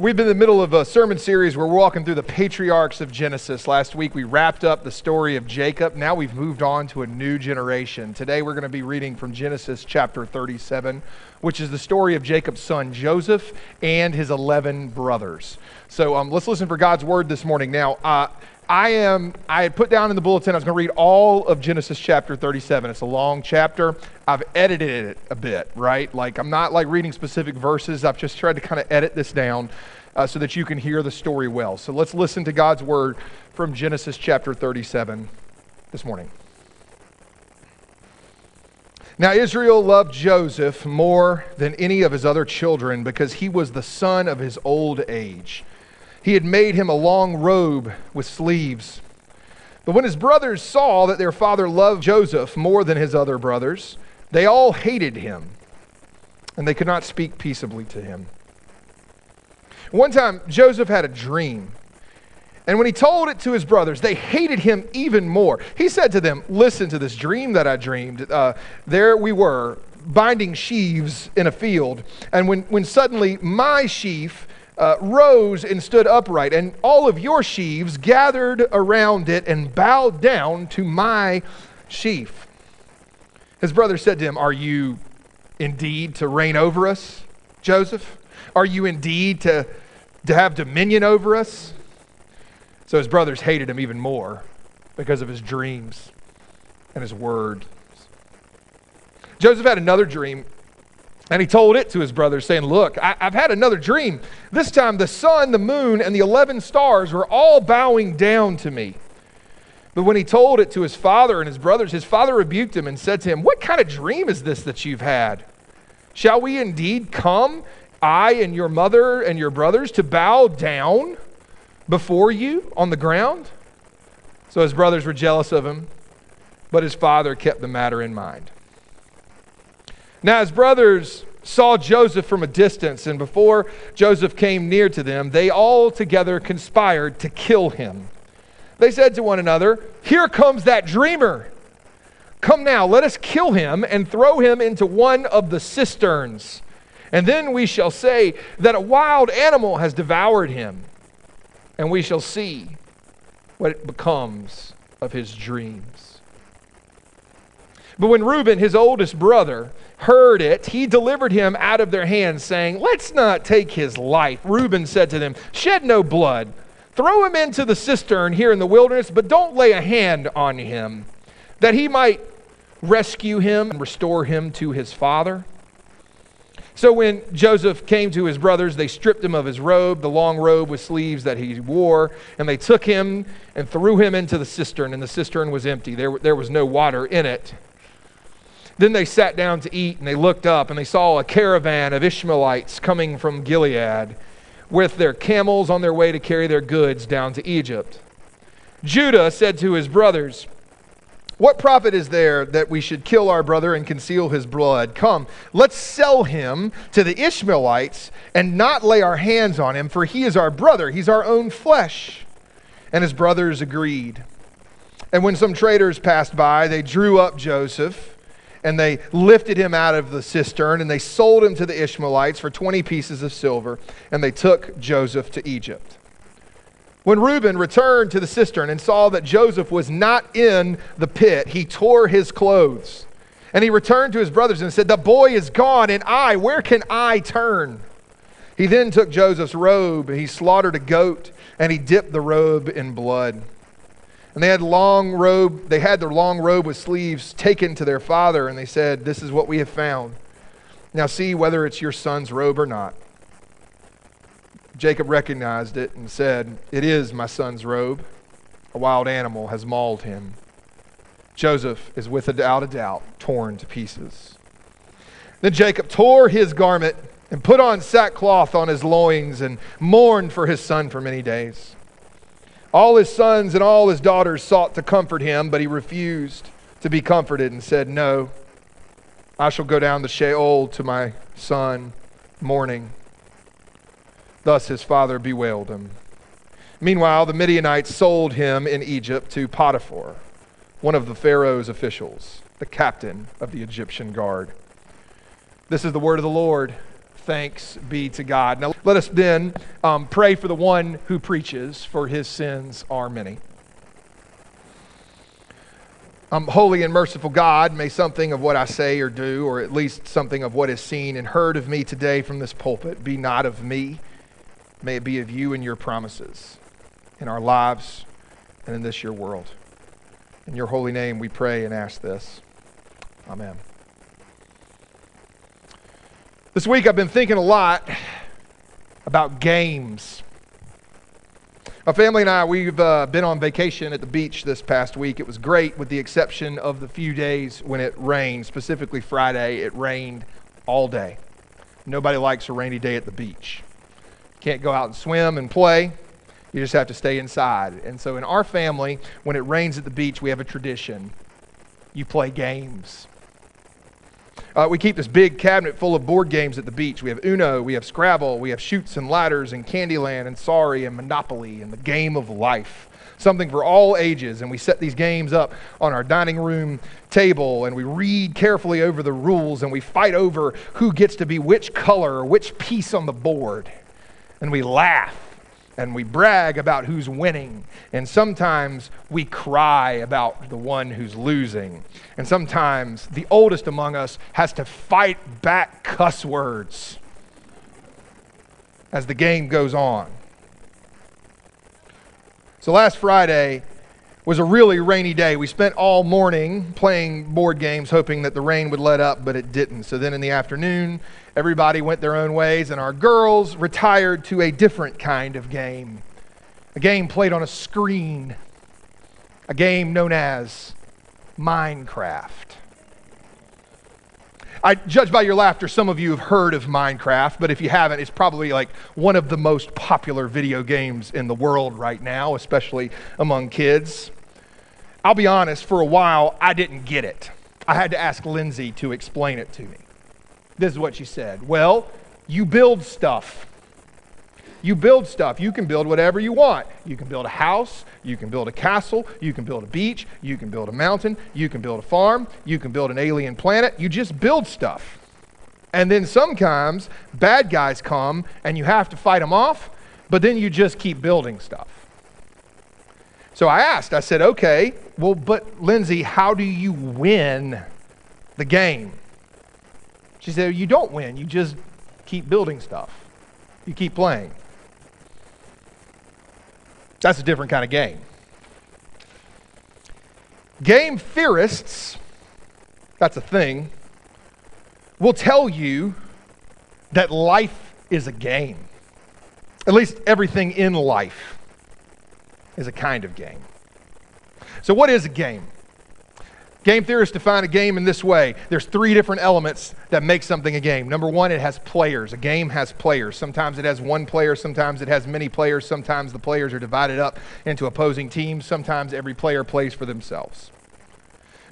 We've been in the middle of a sermon series where we're walking through the patriarchs of Genesis. Last week we wrapped up the story of Jacob. Now we've moved on to a new generation. Today we're going to be reading from Genesis chapter 37, which is the story of Jacob's son Joseph and his 11 brothers. So um, let's listen for God's word this morning. Now, uh, I am, I had put down in the bulletin, I was going to read all of Genesis chapter 37. It's a long chapter. I've edited it a bit, right? Like, I'm not like reading specific verses. I've just tried to kind of edit this down uh, so that you can hear the story well. So let's listen to God's word from Genesis chapter 37 this morning. Now, Israel loved Joseph more than any of his other children because he was the son of his old age. He had made him a long robe with sleeves. But when his brothers saw that their father loved Joseph more than his other brothers, they all hated him, and they could not speak peaceably to him. One time, Joseph had a dream. And when he told it to his brothers, they hated him even more. He said to them, Listen to this dream that I dreamed. Uh, there we were, binding sheaves in a field. And when, when suddenly my sheaf uh, rose and stood upright, and all of your sheaves gathered around it and bowed down to my sheaf. His brother said to him, Are you indeed to reign over us, Joseph? Are you indeed to, to have dominion over us? So his brothers hated him even more because of his dreams and his word. Joseph had another dream and he told it to his brothers, saying, Look, I, have had another dream. This time the sun, the moon, and the 11 stars were all bowing down to me. But when he told it to his father and his brothers, his father rebuked him and said to him, What kind of dream is this that you've had? Shall we indeed come, I and your mother and your brothers, to bow down before you on the ground? So his brothers were jealous of him, but his father kept the matter in mind. Now, his brothers saw Joseph from a distance, and before Joseph came near to them, they all together conspired to kill him. They said to one another, Here comes that dreamer. Come now, let us kill him and throw him into one of the cisterns. And then we shall say that a wild animal has devoured him, and we shall see what becomes of his dreams. But when Reuben, his oldest brother, heard it, he delivered him out of their hands, saying, Let's not take his life. Reuben said to them, Shed no blood. Throw him into the cistern here in the wilderness, but don't lay a hand on him, that he might rescue him and restore him to his father. So when Joseph came to his brothers, they stripped him of his robe, the long robe with sleeves that he wore, and they took him and threw him into the cistern, and the cistern was empty. There, there was no water in it. Then they sat down to eat, and they looked up, and they saw a caravan of Ishmaelites coming from Gilead with their camels on their way to carry their goods down to Egypt. Judah said to his brothers, What profit is there that we should kill our brother and conceal his blood? Come, let's sell him to the Ishmaelites and not lay our hands on him, for he is our brother, he's our own flesh. And his brothers agreed. And when some traders passed by, they drew up Joseph and they lifted him out of the cistern and they sold him to the Ishmaelites for 20 pieces of silver and they took Joseph to Egypt. When Reuben returned to the cistern and saw that Joseph was not in the pit, he tore his clothes. And he returned to his brothers and said, The boy is gone, and I, where can I turn? He then took Joseph's robe, and he slaughtered a goat, and he dipped the robe in blood. And they had long robe, they had their long robe with sleeves taken to their father, and they said, This is what we have found. Now see whether it's your son's robe or not. Jacob recognized it and said, It is my son's robe. A wild animal has mauled him. Joseph is without a doubt torn to pieces. Then Jacob tore his garment and put on sackcloth on his loins and mourned for his son for many days. All his sons and all his daughters sought to comfort him, but he refused to be comforted and said, No, I shall go down to Sheol to my son, mourning. Thus his father bewailed him. Meanwhile, the Midianites sold him in Egypt to Potiphar, one of the Pharaoh's officials, the captain of the Egyptian guard. This is the word of the Lord. Thanks be to God. Now, let us then um, pray for the one who preaches, for his sins are many. Um, holy and merciful God, may something of what I say or do, or at least something of what is seen and heard of me today from this pulpit, be not of me. May it be of you and your promises in our lives and in this your world. In your holy name we pray and ask this. Amen. This week I've been thinking a lot about games. My family and I, we've uh, been on vacation at the beach this past week. It was great, with the exception of the few days when it rained, specifically Friday. It rained all day. Nobody likes a rainy day at the beach. Can't go out and swim and play. You just have to stay inside. And so in our family, when it rains at the beach, we have a tradition. You play games. Uh, we keep this big cabinet full of board games at the beach. We have Uno, we have Scrabble, we have Chutes and Ladders, and Candyland, and Sorry, and Monopoly, and the game of life. Something for all ages. And we set these games up on our dining room table, and we read carefully over the rules, and we fight over who gets to be which color or which piece on the board. And we laugh and we brag about who's winning. And sometimes we cry about the one who's losing. And sometimes the oldest among us has to fight back cuss words as the game goes on. So last Friday was a really rainy day. We spent all morning playing board games, hoping that the rain would let up, but it didn't. So then in the afternoon, Everybody went their own ways, and our girls retired to a different kind of game. A game played on a screen, a game known as Minecraft. I judge by your laughter, some of you have heard of Minecraft, but if you haven't, it's probably like one of the most popular video games in the world right now, especially among kids. I'll be honest, for a while, I didn't get it. I had to ask Lindsay to explain it to me. This is what she said. Well, you build stuff. You build stuff. You can build whatever you want. You can build a house. You can build a castle. You can build a beach. You can build a mountain. You can build a farm. You can build an alien planet. You just build stuff. And then sometimes bad guys come and you have to fight them off, but then you just keep building stuff. So I asked, I said, okay, well, but Lindsay, how do you win the game? She said, You don't win. You just keep building stuff, you keep playing. That's a different kind of game. Game theorists, that's a thing, will tell you that life is a game. At least everything in life is a kind of game. So, what is a game? Game theorists define a game in this way there's three different elements that make something a game. Number one, it has players. A game has players. Sometimes it has one player, sometimes it has many players, sometimes the players are divided up into opposing teams, sometimes every player plays for themselves.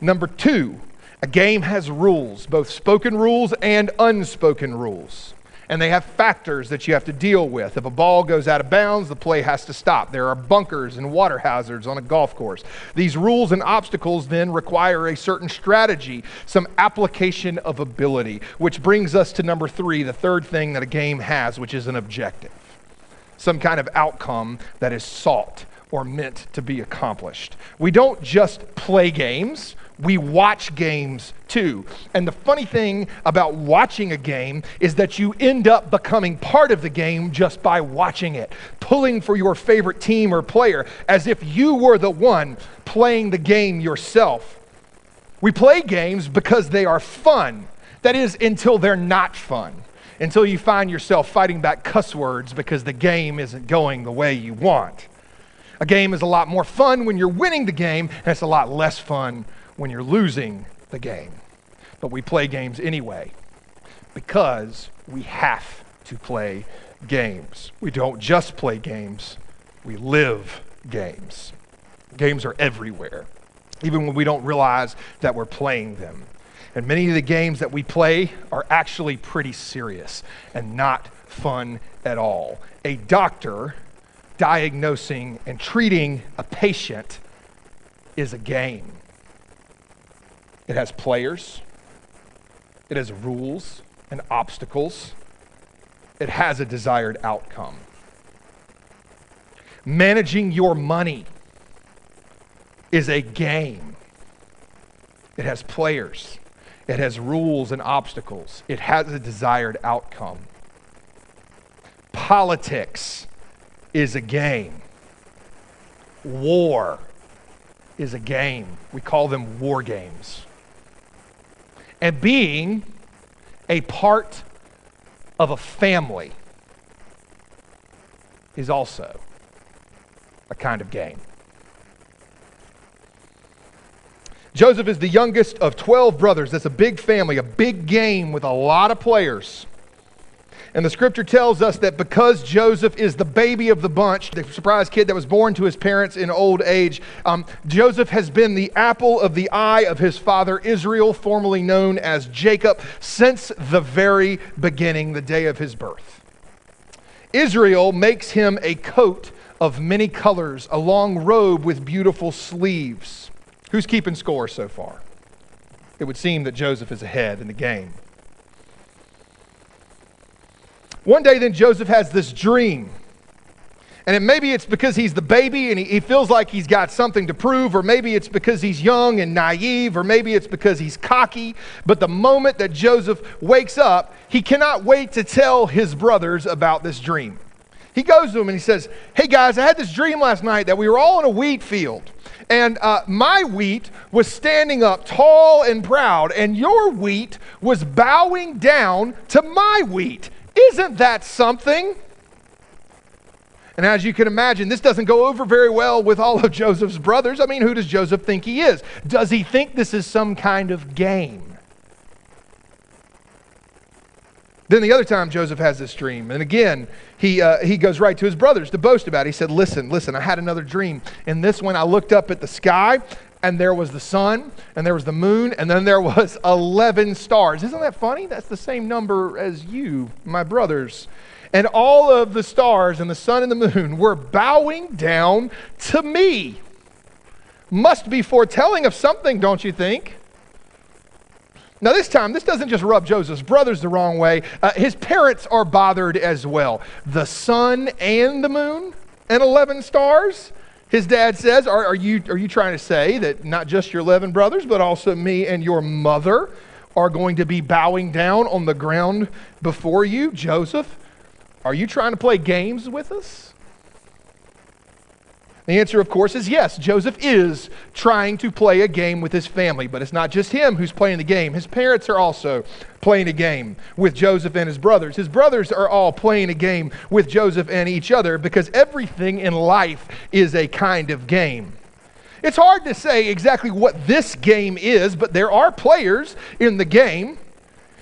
Number two, a game has rules, both spoken rules and unspoken rules and they have factors that you have to deal with. If a ball goes out of bounds, the play has to stop. There are bunkers and water hazards on a golf course. These rules and obstacles then require a certain strategy, some application of ability, which brings us to number three, the third thing that a game has, which is an objective, some kind of outcome that is sought or meant to be accomplished. We don't just play games we watch games too. And the funny thing about watching a game is that you end up becoming part of the game just by watching it, pulling for your favorite team or player as if you were the one playing the game yourself. We play games because they are fun. That is, until they're not fun. Until you find yourself fighting back cuss words because the game isn't going the way you want. A game is a lot more fun when you're winning the game, and it's a lot less fun when you're losing the game. But we play games anyway because we have to play games. We don't just play games, we live games. Games are everywhere, even when we don't realize that we're playing them. And many of the games that we play are actually pretty serious and not fun at all. A doctor diagnosing and treating a patient is a game. It has players, it has rules and obstacles, it has a desired outcome. Managing your money is a game. It has players, it has rules and obstacles, it has a desired outcome. Politics is a game. War is a game. We call them war games. And being a part of a family is also a kind of game. Joseph is the youngest of 12 brothers. That's a big family, a big game with a lot of players. And the scripture tells us that because Joseph is the baby of the bunch, the surprise kid that was born to his parents in old age, um, Joseph has been the apple of the eye of his father Israel, formerly known as Jacob, since the very beginning, the day of his birth. Israel makes him a coat of many colors, a long robe with beautiful sleeves. Who's keeping score so far? It would seem that Joseph is ahead in the game. One day, then, Joseph has this dream. And it, maybe it's because he's the baby and he, he, feels like he's got something to prove, or maybe it's because he's young and naive, or maybe it's because he's cocky. But the moment that Joseph wakes up, he cannot wait to tell his brothers about this dream. He goes to them and he says, Hey guys, I had this dream last night that we were all in a wheat field. And uh, my wheat was standing up tall and proud, and your wheat was bowing down to my wheat. Isn't that something? And as you can imagine, this doesn't go over very well with all of Joseph's brothers. I mean, who does Joseph think he is? Does he think this is some kind of game? Then the other time Joseph has this dream, and again, he, uh, he goes right to his brothers to boast about it. He said, Listen, listen, I had another dream. And this one, I looked up at the sky, and there was the sun, and there was the moon, and then there was 11 stars. Isn't that funny? That's the same number as you, my brothers. And all of the stars and the sun and the moon were bowing down to me. Must be foretelling of something, don't you think? Now, this time, this doesn't just rub Joseph's brothers the wrong way. Uh, his parents are bothered as well. The sun and the moon and 11 stars. His dad says, are, are, you, are you trying to say that not just your 11 brothers, but also me and your mother are going to be bowing down on the ground before you? Joseph, are you trying to play games with us? The answer, of course, is yes. Joseph is trying to play a game with his family, but it's not just him who's playing the game. His parents are also playing a game with Joseph and his brothers. His brothers are all playing a game with Joseph and each other because everything in life is a kind of game. It's hard to say exactly what this game is, but there are players in the game.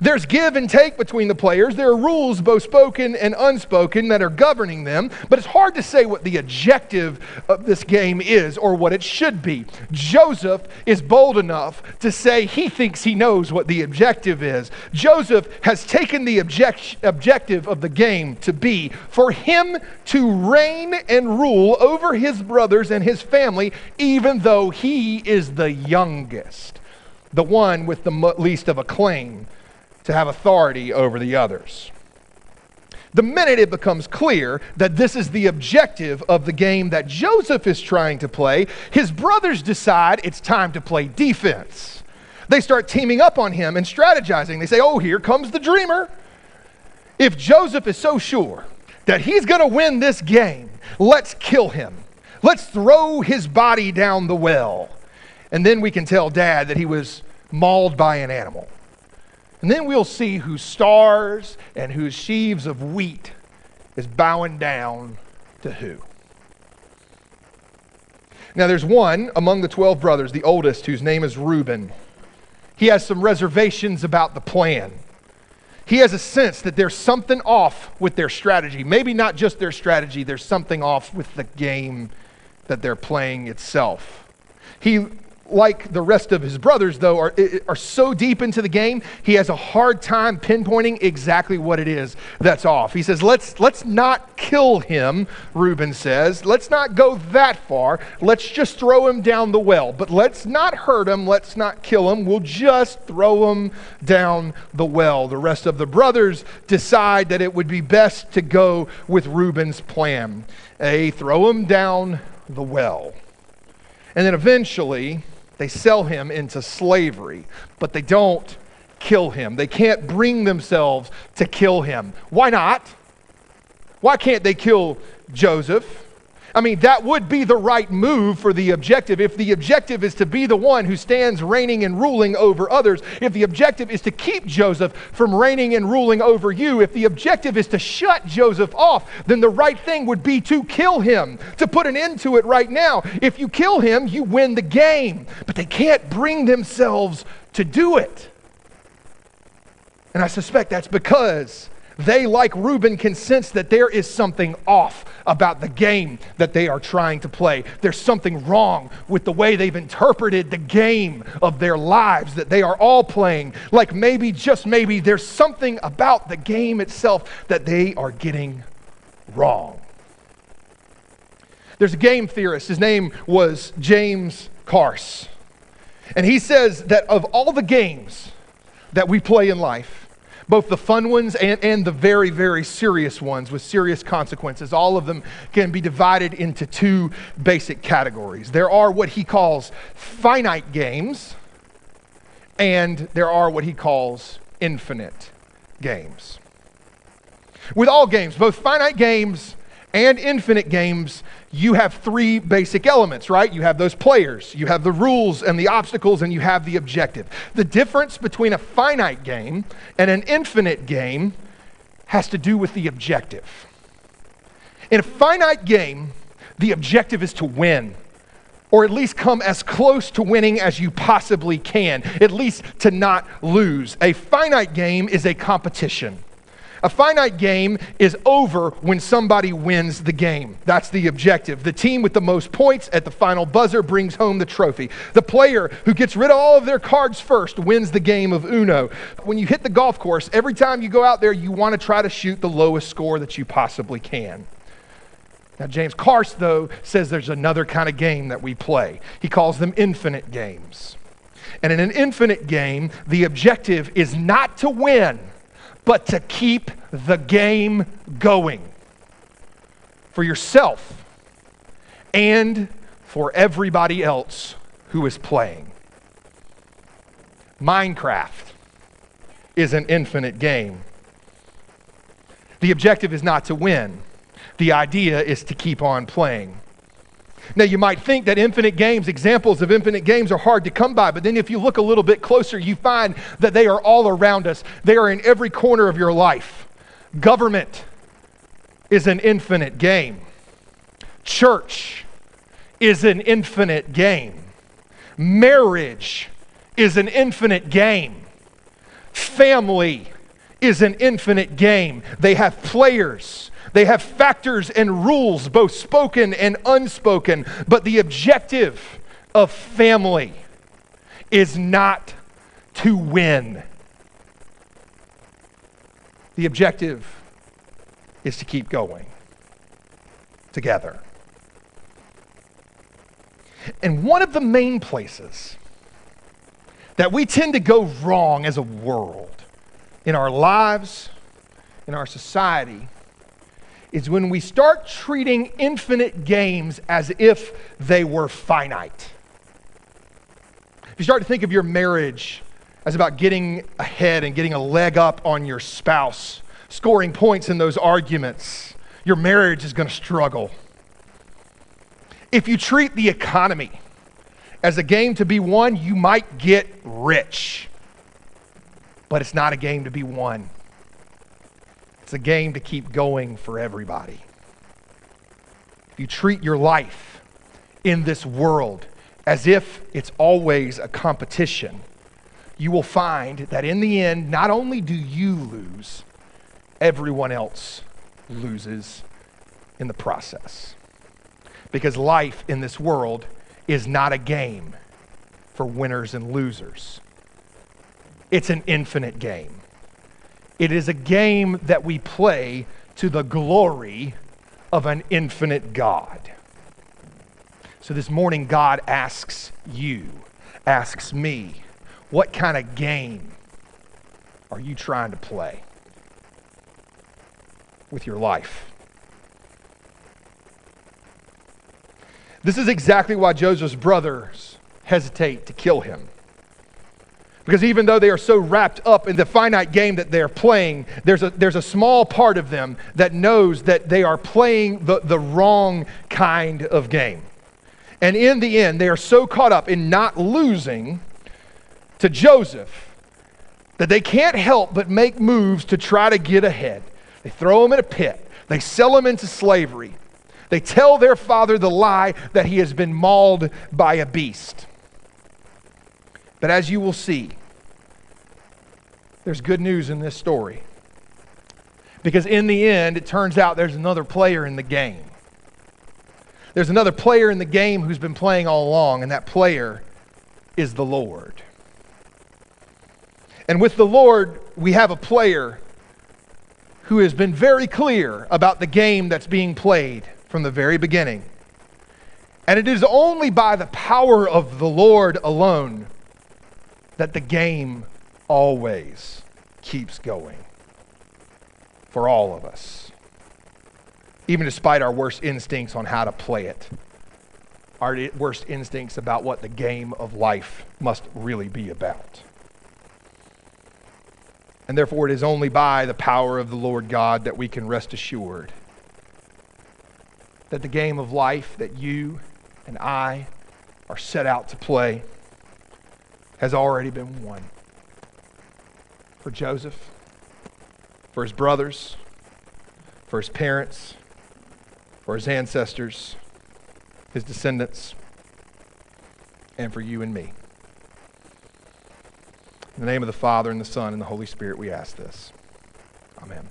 There's give and take between the players. There are rules, both spoken and unspoken, that are governing them, but it's hard to say what the objective of this game is or what it should be. Joseph is bold enough to say he thinks he knows what the objective is. Joseph has taken the object- objective of the game to be for him to reign and rule over his brothers and his family, even though he is the youngest, the one with the least of a claim to have authority over the others. The minute it becomes clear that this is the objective of the game that Joseph is trying to play, his brothers decide it's time to play defense. They start teaming up on him and strategizing. They say, Oh, here comes the dreamer. If Joseph is so sure that he's going to win this game, let's kill him. Let's throw his body down the well. And then we can tell dad that he was mauled by an animal. And then we'll see whose stars and whose sheaves of wheat is bowing down to who. Now, there's one among the 12 brothers, the oldest, whose name is Reuben. He has some reservations about the plan. He has a sense that there's something off with their strategy. Maybe not just their strategy, there's something off with the game that they're playing itself. He like the rest of his brothers, though, are, are so deep into the game, he has a hard time pinpointing exactly what it is that's off. He says, let's, let's not kill him, Reuben says. Let's not go that far. Let's just throw him down the well. But let's not hurt him. Let's not kill him. We'll just throw him down the well. The rest of the brothers decide that it would be best to go with Reuben's plan. A, throw him down the well. And then eventually, they sell him into slavery, but they don't kill him. They can't bring themselves to kill him. Why not? Why can't they kill Joseph? I mean, that would be the right move for the objective. If the objective is to be the one who stands reigning and ruling over others, if the objective is to keep Joseph from reigning and ruling over you, if the objective is to shut Joseph off, then the right thing would be to kill him, to put an end to it right now. If you kill him, you win the game. But they can't bring themselves to do it. And I suspect that's because they, like Reuben, can sense that there is something off about the game that they are trying to play. There's something wrong with the way they've interpreted the game of their lives that they are all playing. Like maybe, just maybe, there's something about the game itself that they are getting wrong. There's a game theorist. His name was James Carse. And he says that of all the games that we play in life, both the fun ones and, and the very, very serious ones with serious consequences. All of them can be divided into two basic categories. There are what he calls finite games, and there are what he calls infinite games. With all games, both finite games and infinite games, you have three basic elements, right? You have those players, you have the rules and the obstacles, and you have the objective. The difference between a finite game and an infinite game has to do with the objective. In a finite game, the objective is to win, or at least come as close to winning as you possibly can, at least to not lose. A finite game is a competition. A finite game is over when somebody wins the game. That's the objective. The team with the most points at the final buzzer brings home the trophy. The player who gets rid of all of their cards first wins the game of Uno. When you hit the golf course, every time you go out there, you want to try to shoot the lowest score that you possibly can. Now, James Carse, though, says there's another kind of game that we play. He calls them infinite games. And in an infinite game, the objective is not to win but to keep the game going for yourself and for everybody else who is playing. Minecraft is an infinite game. The objective is not to win, the idea is to keep on playing. Now, you might think that infinite games, examples of infinite games, are hard to come by, but then if you look a little bit closer, you find that they are all around us. They are in every corner of your life. Government is an infinite game, church is an infinite game, marriage is an infinite game, family is an infinite game. They have players they have factors and rules, both spoken and unspoken. But the objective of family is not to win. The objective is to keep going together. And one of the main places that we tend to go wrong as a world in our lives, in our society, is when we start treating infinite games as if they were finite. If you start to think of your marriage as about getting ahead and getting a leg up on your spouse, scoring points in those arguments, your marriage is going to struggle. If you treat the economy as a game to be won, you might get rich. But it's not a game to be won. It's a game to keep going for everybody. If you treat your life in this world as if it's always a competition, you will find that in the end, not only do you lose, everyone else loses in the process. Because life in this world is not a game, for winners and losers. It's an infinite game. It is a game that we play to the glory of an infinite God. So this morning, God asks you, asks me, what kind of game are you trying to play with your life? This is exactly why Joseph's brothers hesitate to kill him. Because even though they are so wrapped up in the finite game that they're playing, there's a, there's a small part of them that knows that they are playing the, the wrong kind of game. And in the end, they are so caught up in not losing to Joseph that they can't help but make moves to try to get ahead. They throw him in a pit, they sell him into slavery. They tell their father the lie that he has been mauled by a beast. But as you will see, there's good news in this story. Because in the end, it turns out there's another player in the game. There's another player in the game who's been playing all along, and that player is the Lord. And with the Lord, we have a player who has been very clear about the game that's being played from the very beginning. And it is only by the power of the Lord alone that the game always keeps going for all of us. Even despite our worst instincts on how to play it, our worst instincts about what the game of life must really be about. And therefore, it is only by the power of the Lord God that we can rest assured that the game of life that you and I are set out to play has already been won. For Joseph, for his brothers, for his parents, for his ancestors, his descendants, and for you and me. In the name of the Father, and the Son, and the Holy Spirit, we ask this. Amen.